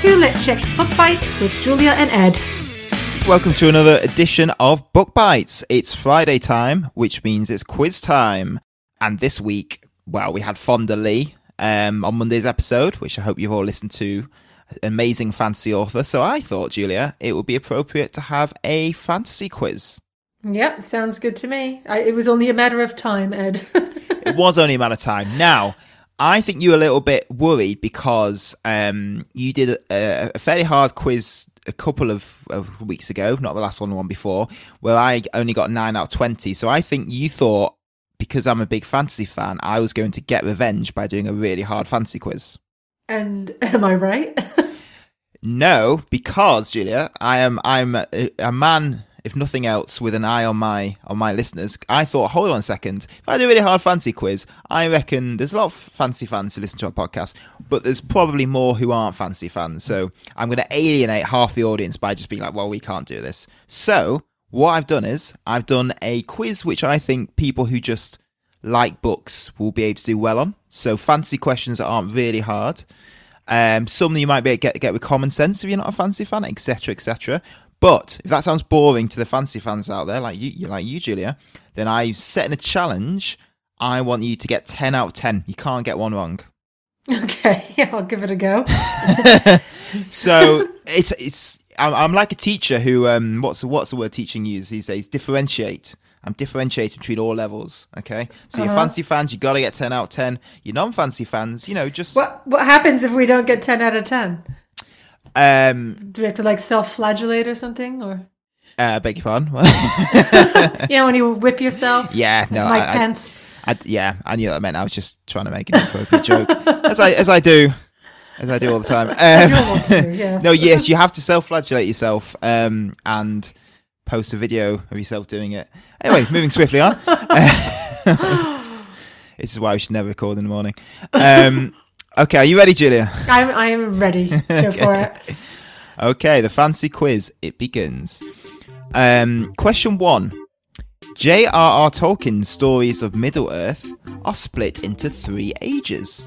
Two Lit Chicks Book Bites with Julia and Ed. Welcome to another edition of Book Bites. It's Friday time, which means it's quiz time. And this week, well, we had Fonda Lee um, on Monday's episode, which I hope you've all listened to. Amazing fantasy author. So I thought, Julia, it would be appropriate to have a fantasy quiz. Yep, sounds good to me. I, it was only a matter of time, Ed. it was only a matter of time. Now, I think you were a little bit worried because um, you did a, a, fairly hard quiz a couple of, of, weeks ago, not the last one, the one before, where I only got 9 out of 20. So I think you thought, because I'm a big fantasy fan, I was going to get revenge by doing a really hard fantasy quiz. And am I right? no, because Julia, I am I'm a, a man if nothing else, with an eye on my on my listeners, I thought, hold on a second. If I do a really hard fancy quiz, I reckon there's a lot of fancy fans who listen to our podcast, but there's probably more who aren't fancy fans. So I'm going to alienate half the audience by just being like, well, we can't do this. So what I've done is I've done a quiz which I think people who just like books will be able to do well on. So fancy questions that aren't really hard. Um, some you might be able to get, get with common sense if you're not a fancy fan, etc., etc. But if that sounds boring to the fancy fans out there, like you, like you, Julia, then I'm setting a challenge. I want you to get ten out of ten. You can't get one wrong. Okay, yeah, I'll give it a go. so it's it's I'm, I'm, like a teacher who um what's what's the word teaching uses? He says differentiate. I'm differentiating between all levels. Okay, so uh-huh. your fancy fans, you got to get ten out of ten. Your non-fancy fans, you know, just what what happens if we don't get ten out of ten? Um, Do we have to like self-flagellate or something, or? Uh, beg your pardon. yeah, when you whip yourself. Yeah, no, Mike I, Pence. I, I, yeah, I knew what that meant. I was just trying to make an appropriate joke, as I as I do, as I do all the time. Um, yes. no, yes, you have to self-flagellate yourself um, and post a video of yourself doing it. Anyway, moving swiftly on. this is why we should never record in the morning. Um, Okay, are you ready, Julia? I'm I am ready. Go okay. for it. Okay, the fancy quiz it begins. Um, question one: J.R.R. Tolkien's stories of Middle Earth are split into three ages.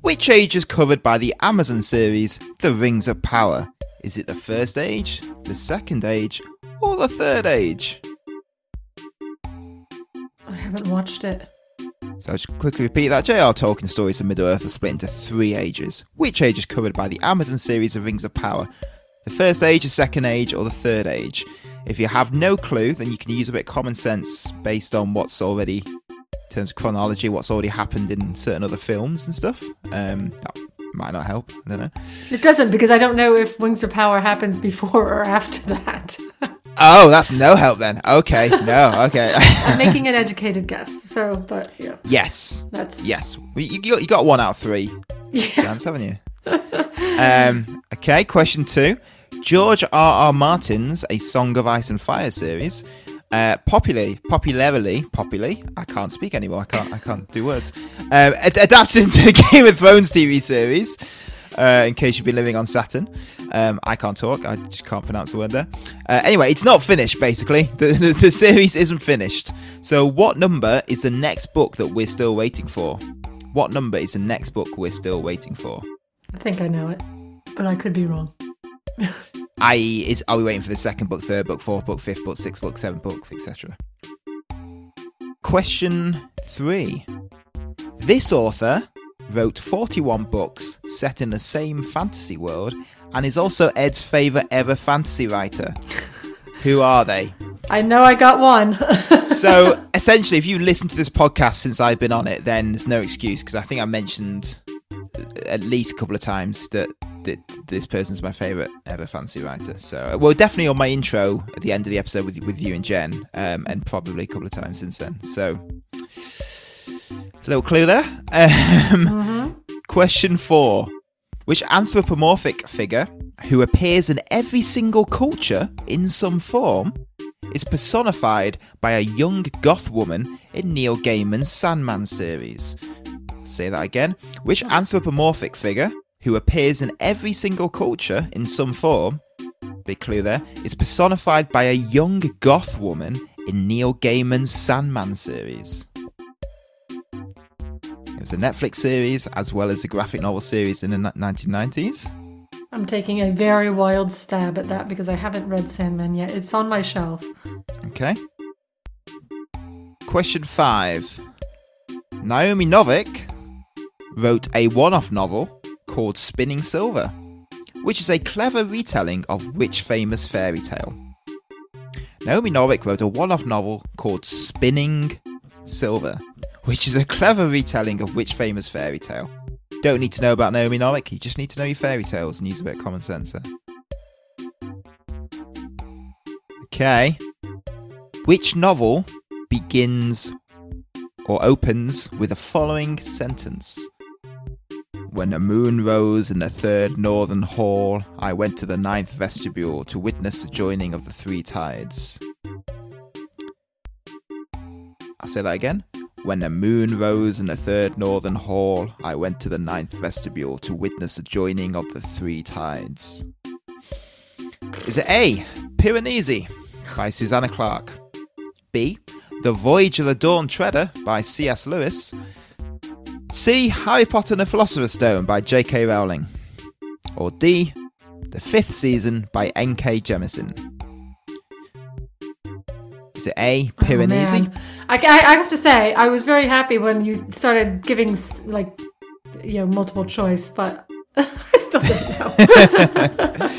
Which age is covered by the Amazon series, The Rings of Power? Is it the first age, the second age, or the third age? I haven't watched it. So I'll just quickly repeat that. J.R. Tolkien stories of Middle Earth are split into three ages. Which age is covered by the Amazon series of Rings of Power? The first age, the second age, or the third age? If you have no clue, then you can use a bit of common sense based on what's already, in terms of chronology, what's already happened in certain other films and stuff. Um, that might not help. I don't know. It doesn't because I don't know if Rings of Power happens before or after that. Oh, that's no help then. Okay, no, okay. I'm making an educated guess. So, but yeah. Yes. That's yes. You, you, you got one out of three. Yeah. Chance, haven't you? um. Okay. Question two. George R. R. Martin's A Song of Ice and Fire series, uh, popularly, popularly, popularly. I can't speak anymore. I can't. I can't do words. Um, ad- adapted into a Game of Thrones TV series uh, in case you've been living on Saturn. Um, I can't talk. I just can't pronounce the word there. Uh, anyway, it's not finished, basically. The, the, the series isn't finished. So, what number is the next book that we're still waiting for? What number is the next book we're still waiting for? I think I know it, but I could be wrong. I.e., is are we waiting for the second book, third book, fourth book, fifth book, sixth book, seventh book, etc. Question three. This author wrote 41 books set in the same fantasy world and is also Ed's favourite ever fantasy writer. Who are they? I know I got one. so essentially, if you listen to this podcast since I've been on it, then there's no excuse because I think I mentioned at least a couple of times that, that this person's my favourite ever fantasy writer. So, well, definitely on my intro at the end of the episode with with you and Jen, um, and probably a couple of times since then. So, Little clue there. Um, mm-hmm. Question four. Which anthropomorphic figure, who appears in every single culture in some form, is personified by a young goth woman in Neil Gaiman's Sandman series? Say that again. Which anthropomorphic figure, who appears in every single culture in some form, big clue there, is personified by a young goth woman in Neil Gaiman's Sandman series? Was a Netflix series as well as a graphic novel series in the 1990s. I'm taking a very wild stab at that because I haven't read Sandman yet. It's on my shelf. Okay. Question five. Naomi Novik wrote a one off novel called Spinning Silver, which is a clever retelling of which famous fairy tale? Naomi Novik wrote a one off novel called Spinning Silver, which is a clever retelling of which famous fairy tale? Don't need to know about Naomi Novik, you just need to know your fairy tales and use a bit of common sense. Okay. Which novel begins or opens with the following sentence? When the moon rose in the third northern hall, I went to the ninth vestibule to witness the joining of the three tides. I'll say that again. When the moon rose in the third northern hall, I went to the ninth vestibule to witness the joining of the three tides. Is it A. Piranesi by Susanna Clarke? B. The Voyage of the Dawn Treader by C.S. Lewis? C. Harry Potter and the Philosopher's Stone by J.K. Rowling? Or D. The Fifth Season by N.K. Jemisin? Is it A. Oh, Piranesi? Oh, I, I, have to say, I was very happy when you started giving like, you know, multiple choice, but I still don't know.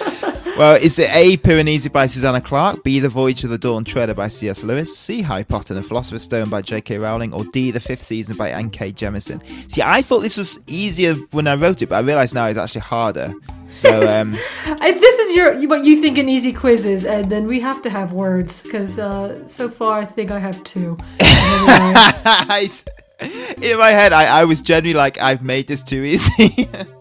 Well, is it A. Piranesi by Susanna Clarke, B. The Voyage of the Dawn Treader by C.S. Lewis, C. Harry Potter and the Philosopher's Stone by J.K. Rowling, or D. The Fifth Season by N.K. Jemisin? See, I thought this was easier when I wrote it, but I realise now it's actually harder. So, um, if this is your what you think an easy quiz is, Ed, then we have to have words because uh, so far I think I have two. In my head, I, I was generally like, I've made this too easy.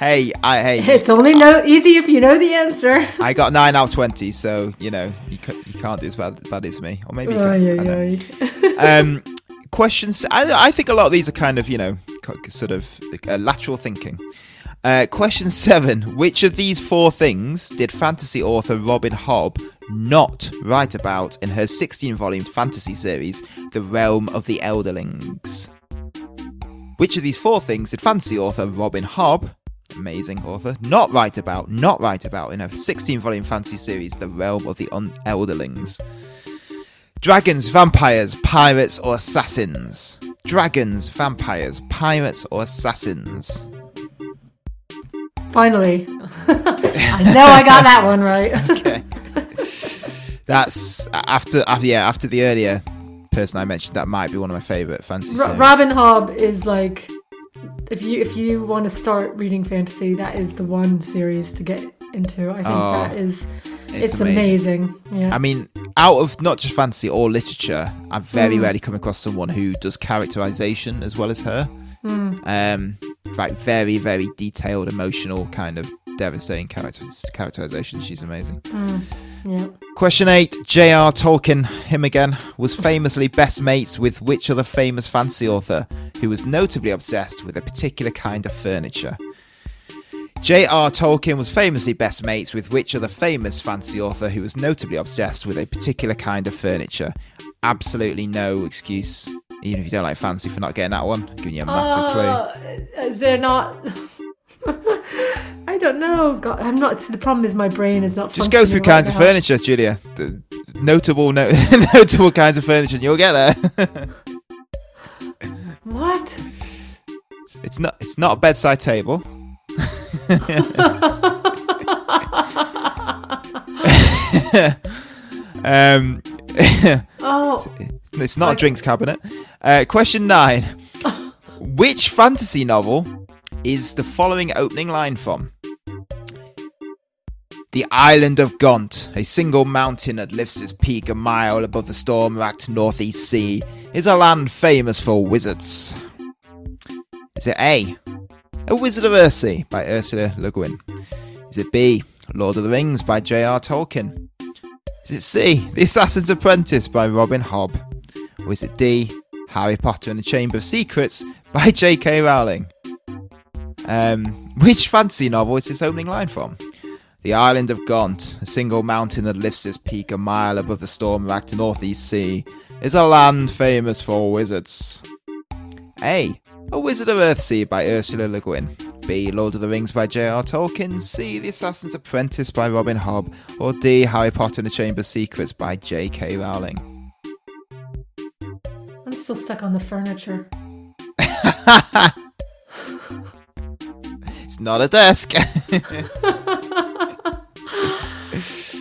hey, I hey, it's only no easy if you know the answer. I got nine out of twenty, so you know you, you can't do as bad, bad as me, or maybe you Ay, can. I don't know. ay, ay. um, questions. I, I think a lot of these are kind of you know sort of uh, lateral thinking. Uh, question seven: Which of these four things did fantasy author Robin Hobb not write about in her 16-volume fantasy series, The Realm of the Elderlings? Which of these four things did fantasy author Robin Hobb, amazing author, not write about, not write about in a 16-volume fantasy series, The Realm of the Un- Elderlings? Dragons, vampires, pirates, or assassins? Dragons, vampires, pirates, or assassins? Finally, I know I got that one right. Okay. That's after, after, yeah, after the earlier person I mentioned. That might be one of my favorite fantasy series. Robin Hobb is like, if you if you want to start reading fantasy, that is the one series to get into. I think Oh, that is, it's it's, amazing. Yeah. I mean, out of not just fantasy or literature, I've very Mm. rarely come across someone who does characterization as well as her. Mm. Um, like very, very detailed, emotional, kind of devastating character- characterization. She's amazing. Mm. Yeah. Question eight: J.R. Tolkien, him again, was famously best mates with which other famous fantasy author who was notably obsessed with a particular kind of furniture? J.R. Tolkien was famously best mates with which other famous fantasy author who was notably obsessed with a particular kind of furniture? Absolutely no excuse, even if you don't like fantasy, for not getting that one. giving you a massive clue. Uh, is there not? I don't know. God, I'm not. The problem is my brain is not. Just go through kinds of furniture, Julia. The notable, no, notable kinds of furniture, and you'll get there. What? It's not. It's not a bedside table. um, Oh, it's not a drinks cabinet. Uh, question nine: Which fantasy novel is the following opening line from? The island of Gont, a single mountain that lifts its peak a mile above the storm-racked northeast sea, is a land famous for wizards. Is it A? A Wizard of Earthsea by Ursula Le Guin? Is it B? Lord of the Rings by J.R. Tolkien? Is it C? The Assassin's Apprentice by Robin Hobb? Or is it D? Harry Potter and the Chamber of Secrets by J.K. Rowling? Um, which fantasy novel is this opening line from? The island of Gont, a single mountain that lifts its peak a mile above the storm-racked northeast sea, is a land famous for wizards. A. A Wizard of Earthsea by Ursula Le Guin. B. Lord of the Rings by J.R. Tolkien, C. The Assassin's Apprentice by Robin Hobb, or D. Harry Potter and the Chamber of Secrets by J.K. Rowling? I'm still stuck on the furniture. not a desk.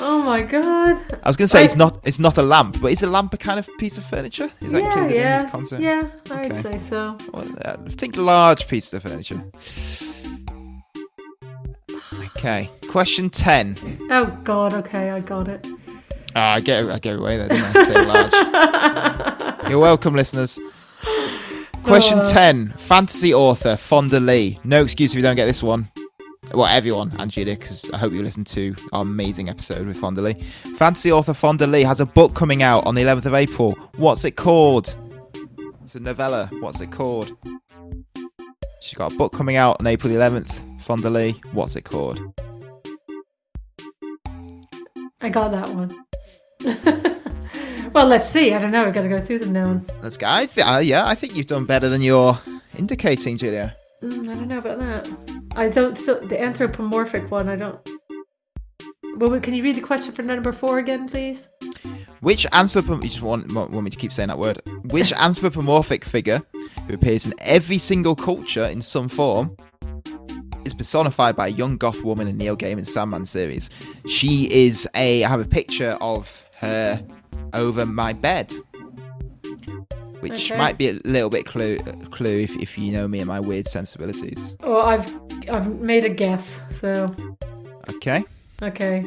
oh my god. I was going to say I- it's not it's not a lamp, but is a lamp a kind of piece of furniture? Is that yeah, included in yeah, the concept? yeah. I'd Okay. say so. Well, uh, think large pieces of furniture. Okay, question ten. Oh god. Okay, I got it. Ah, I get I get away there, didn't I? Say large. You're welcome, listeners. Question Uh. 10. Fantasy author Fonda Lee. No excuse if you don't get this one. Well, everyone, and Julia, because I hope you listened to our amazing episode with Fonda Lee. Fantasy author Fonda Lee has a book coming out on the 11th of April. What's it called? It's a novella. What's it called? She's got a book coming out on April the 11th. Fonda Lee. What's it called? I got that one. well, let's see. I don't know. I got to go through them now. Let's go. I th- uh, yeah, I think you've done better than you're indicating, Julia. Mm, I don't know about that. I don't. So the anthropomorphic one. I don't. Well, can you read the question for number four again, please? Which anthropom... You just want, want want me to keep saying that word. Which anthropomorphic figure who appears in every single culture in some form is personified by a young goth woman in Neil Gaiman's Sandman series? She is a... I have a picture of her over my bed. Which Okay. might be a little bit clue, clue if, if you know me and my weird sensibilities. Well, I've I've made a guess. So Okay. okay.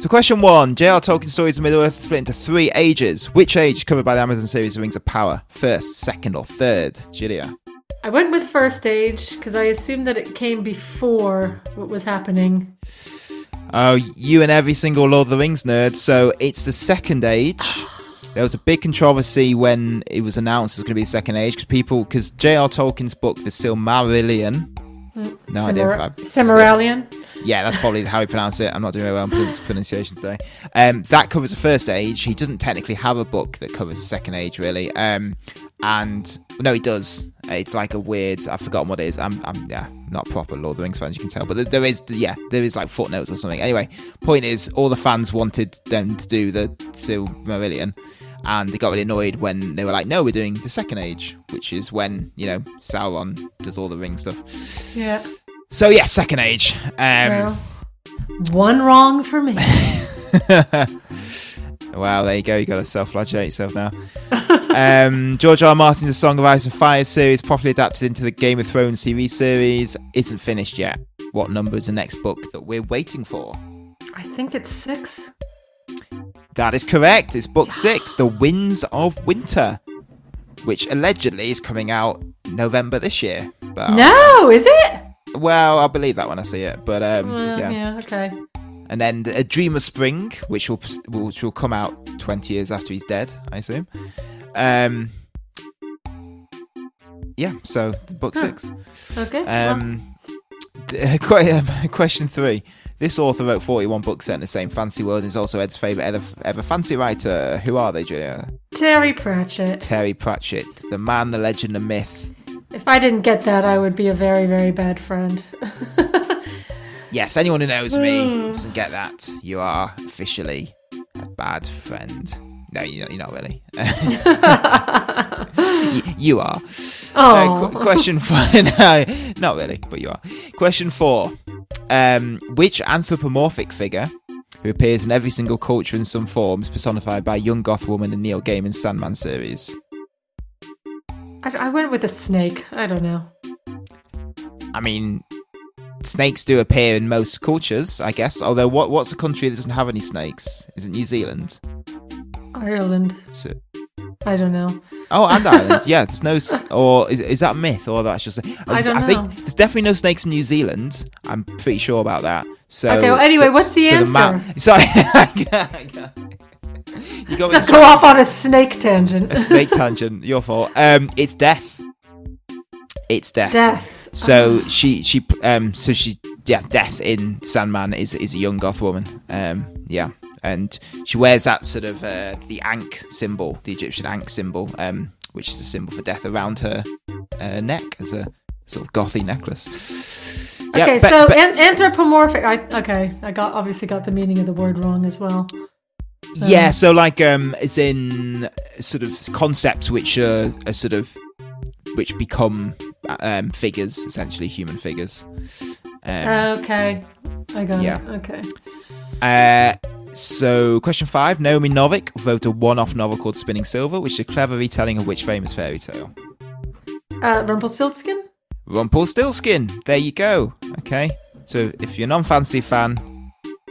So, question one J.R. Tolkien stories of Middle Earth split into three ages. Which age covered by the Amazon series of Rings of Power? First, second, or third? Julia. I went with first age because I assumed that it came before what was happening. Oh, you and every single Lord of the Rings nerd. So, it's the second age. There was a big controversy when it was announced it was going to be the second age because people, because J.R. Tolkien's book, The Silmarillion. No idea. if I- Cimmerian. Yeah, that's probably how he pronounced it. I'm not doing very well on pronunciation today. Um, that covers the first age. He doesn't technically have a book that covers the second age, really. Um, and no, he does. It's like a weird. I've forgotten what it is. I'm, I'm yeah, not proper Lord of the Rings fans, you can tell. But there- there is, yeah, there is like footnotes or something. Anyway, point is, all the fans wanted them to do the Silmarillion, and they got really annoyed when they were like, "No, we're doing the second age," which is when you know Sauron does all the ring stuff. Yeah. So yeah, second age. Um, well, one wrong for me. Wow, there you go. You got to self-flagellate yourself now. um, George R. R. Martin's A Song of Ice and Fire series, properly adapted into the Game of Thrones TV series, isn't finished yet. What number is the next book that we're waiting for? I think it's six. That is correct. It's book six, The Winds of Winter, which allegedly is coming out November this year. But No, is it? well, I'll believe that when I see it. But um, Well, yeah. yeah. Okay. and then A Dream of Spring, which will which will come out twenty years after he's dead, I assume. Um, yeah, so book Huh. six. Okay. Um, quite, um, question three. This author wrote 41 books set in the same fantasy world and is also Ed's favourite ever, ever fantasy writer. Who are they, Julia? Terry Pratchett. Terry Pratchett, the man, the legend, the myth. If I didn't get that, I would be a very, very bad friend. Yes, anyone who knows me Hmm. doesn't get that. You are officially a bad friend. No, you're not, you're not really. Y- you are. Uh, oh, qu- question four. no, not really, but you are. Question four. Um, which anthropomorphic figure who appears in every single culture in some form is personified by a young goth woman in Neil Gaiman's Sandman series? I, I went with a snake. I don't know. I mean, snakes do appear in most cultures, I guess. Although, what what's a country that doesn't have any snakes? Is it New Zealand? Ireland. So, I don't know. oh, and Ireland. Yeah, there's no. Or is, is that myth, or that's just? I don't think know. there's definitely no snakes in New Zealand. I'm pretty sure about that. So Okay, well, anyway, what's the so answer? sorry, you me Let's go off on a snake tangent. a snake tangent. Your fault. Um, it's death. It's death. Death. So she she um so she yeah death in Sandman is is a young goth woman um yeah and she wears that sort of uh, the Ankh symbol the Egyptian Ankh symbol um which is a symbol for death around her uh, neck as a sort of gothy necklace. Yeah, Okay, Be- so Be- an- anthropomorphic. I okay. I got obviously got the meaning of the word wrong as well. So- yeah, so like um, as in sort of concepts which are, are sort of which become um figures, essentially human figures. Um, Okay, I got Yeah. it. Okay. Uh, so, question five Naomi Novik wrote a one off novel called Spinning Silver, which is a clever retelling of which famous fairy tale? Uh, Rumpelstiltskin. Rumpelstiltskin. There you go. Okay. So, if you're a non fancy fan,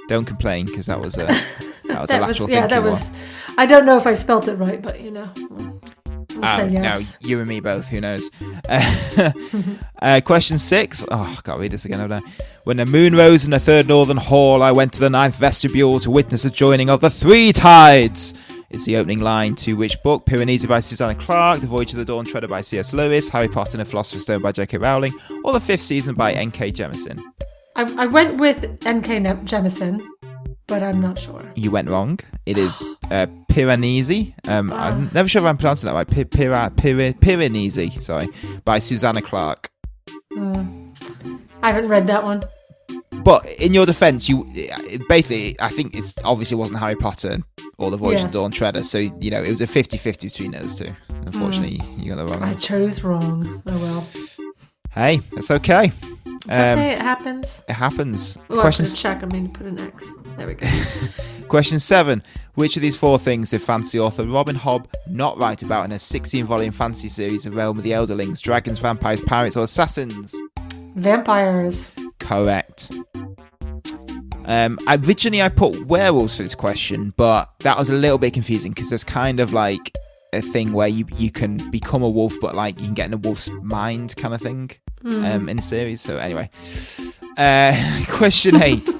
don't complain because that was a that was a lateral yeah, thinking that one. was. I don't know if I spelt it right, but you know, we'll Oh, yes. no, you and me both. Who knows? Uh, uh, question six. Oh, I can't read this again. Have I? When the moon rose in the third northern hall, I went to the ninth vestibule to witness the joining of the three tides. It's the opening line to which book? Pyrenees by Susanna Clarke, The Voyage of the Dawn Treader by C.S. Lewis, Harry Potter and the Philosopher's Stone by J.K. Rowling, or the fifth season by N.K. Jemisin? I, I went with N.K. Ne- Jemisin, but I'm not sure. You went wrong. It is uh, Piranesi. Um, I'm never sure if I'm pronouncing that right. Pi- Pira- Pira- Piranesi, sorry, by Susanna Clarke. Hmm. I haven't read that one. But in your defense, you basically, I think it's obviously wasn't Harry Potter or The Voyage of Yes. the Dawn Treader. So, you know, it was a 50 50 between those two. Unfortunately, you got the wrong I chose wrong. Oh well. Hey, it's okay. It's Um, okay, it happens. It happens. To check. I mean, put an X. There we go. question seven. Which of these four things did fantasy author Robin Hobb not write about in her 16 volume fantasy series of Realm of the Elderlings, Dragons, Vampires, Pirates, or Assassins? Vampires. Correct. Um, originally, I put werewolves for this question, but that was a little bit confusing because there's kind of like a thing where you you can become a wolf, but like you can get in a wolf's mind, kind of thing, um, in the series. So anyway, uh, question eight.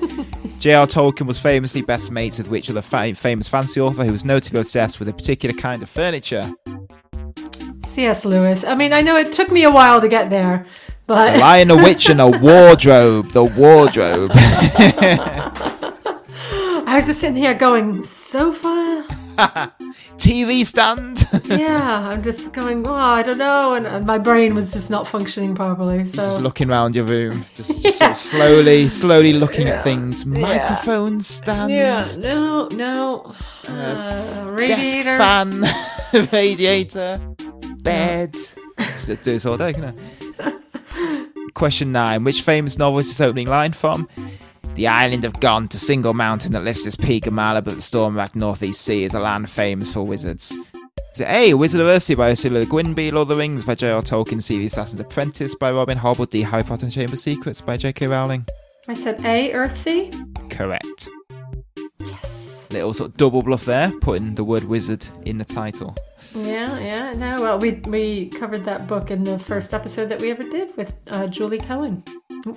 J.R. Tolkien was famously best mates with which other fa- famous fantasy author who was notably obsessed with a particular kind of furniture? C.S. Lewis. I mean, I know it took me a while to get there, A but lion, a witch, and a wardrobe. The wardrobe. I was just sitting here going, sofa? TV stand. Yeah, I'm just going, oh, I don't know. And, and my brain was just not functioning properly. So, just looking around your room, just, just sort of slowly, slowly looking Yeah. at things. Microphone stand, yeah, no, no. Uh, radiator. fan, radiator, bed. Just do this all day, can I? Question nine: Which famous novel is this opening line from? The island of Gont, a single mountain that lifts its peak a mile above the storm-racked northeast sea, is a land famous for wizards. Is it A. Wizard of Earthsea by Ursula Le Guin, B. Lord of the Rings by J.R. Tolkien, C. The Assassin's Apprentice by Robin Hobb, or D. Harry Potter and Chamber of Secrets by J.K. Rowling? I said A, Earthsea. Correct. Yes. Little sort of double bluff there, putting the word wizard in the title. Yeah, yeah. No, well, we we covered that book in the first episode that we ever did with uh, Julie Cohen.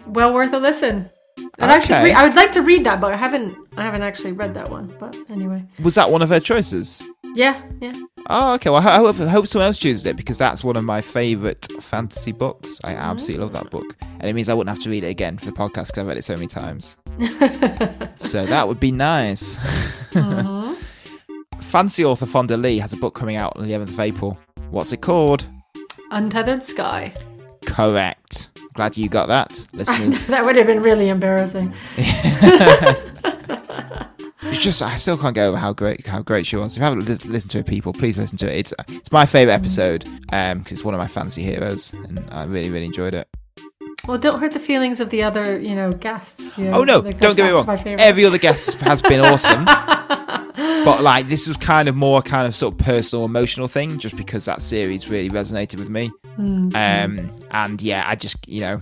Well worth a listen. I'd actually, Okay. re- I would like to read that book. I haven't, I haven't actually read that one, but anyway. Was that one of her choices? Yeah, yeah. Oh, okay. Well, I hope, I hope someone else chooses it because that's one of my favourite fantasy books. I mm-hmm. absolutely love that book. And it means I wouldn't have to read it again for the podcast because I've read it so many times. so that would be nice. Uh-huh. Fancy author Fonda Lee has a book coming out on the 11th of April. What's it called? Untethered Sky. Correct. Glad you got that, listeners. that would have been really embarrassing. It's just I still can't get over how great how great she was. If you haven't lis- listened to it, people, please listen to it. It's it's my favorite episode um because it's one of my fancy heroes, and I really really enjoyed it. Well, don't hurt the feelings of the other, you know, guests. You know, Oh no, like, don't get me wrong. Every other guest has been awesome, but like this was kind of more kind of sort of personal, emotional thing, just because that series really resonated with me. Hmm. Um, and yeah, I just you know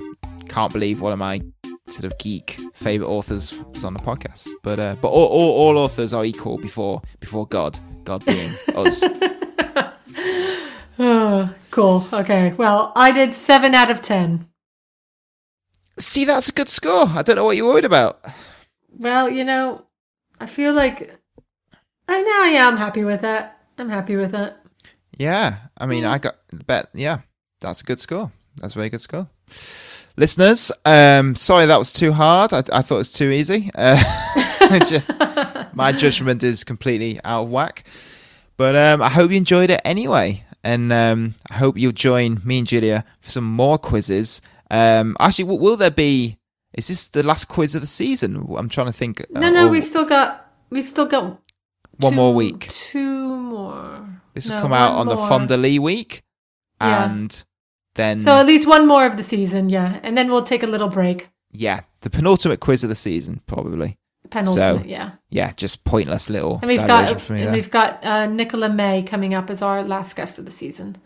can't believe one of my sort of geek favorite authors was on the podcast. But uh, but all, all, all authors are equal before before God. God being us. Oh, cool. Okay. Well, I did seven out of ten. See, that's a good score. I don't know what you're worried about. Well, you know, I feel like I know. Yeah, I'm happy with that. I'm happy with that. Yeah, I mean, I got bet. Yeah, that's a good score. That's a very good score. Listeners, um, sorry that was too hard. I, I thought it was too easy. Uh, just my judgment is completely out of whack. But um, I hope you enjoyed it anyway, and um, I hope you'll join me and Julia for some more quizzes Um, actually, w- will there be? Is this the last quiz of the season? I'm trying to think. No, uh, no, or we've still got we've still got one two- more week. Two more. This will come out on the more. Fonda Lee week, Yeah. and then So at least one more of the season, yeah, and then we'll take a little break. yeah, the penultimate quiz of the season, probably. Penultimate, So, yeah. Yeah, just pointless little. And we've got and there. we've got uh, Nicola May coming up as our last guest of the season.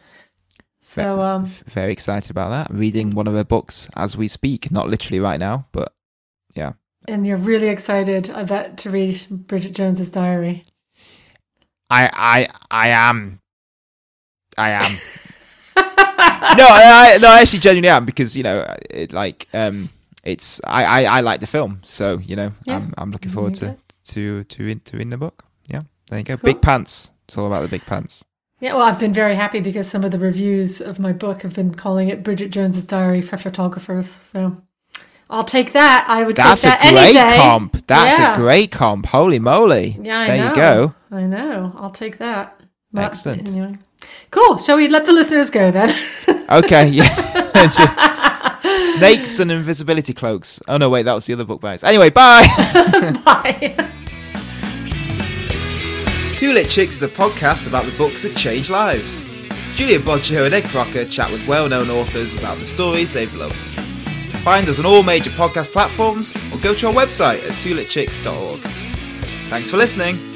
So um, very excited about that. Reading one of her books as we speak, not literally right now, but yeah. and you're really excited, I bet, to read Bridget Jones's diary. I I I am. I am. no, I, no, I actually genuinely am because you know, it like um, it's I I, I like the film, so you know, Yeah. I'm I'm looking forward to you to to in, to in the book. Yeah, there you go. Cool. Big pants. It's all about the big pants. Yeah, well, I've been very happy because some of the reviews of my book have been calling it Bridget Jones's diary for photographers. So I'll take that. I would That's take a that any great day. comp. That's Yeah. a great comp. Holy moly! Yeah, I there know. you go. I know. I'll take that. But, Excellent. anyway. Cool. Shall we let the listeners go then? Okay, yeah. Just snakes and invisibility cloaks. Oh no, wait, that was the other book by. Anyway, bye. Bye. Two Lit Chicks is a podcast about the books that change lives. Julia Boggio and Ed Crocker chat with well-known authors about the stories they've loved. Find us on all major podcast platforms or go to our website at twolitchicks.org. Thanks for listening.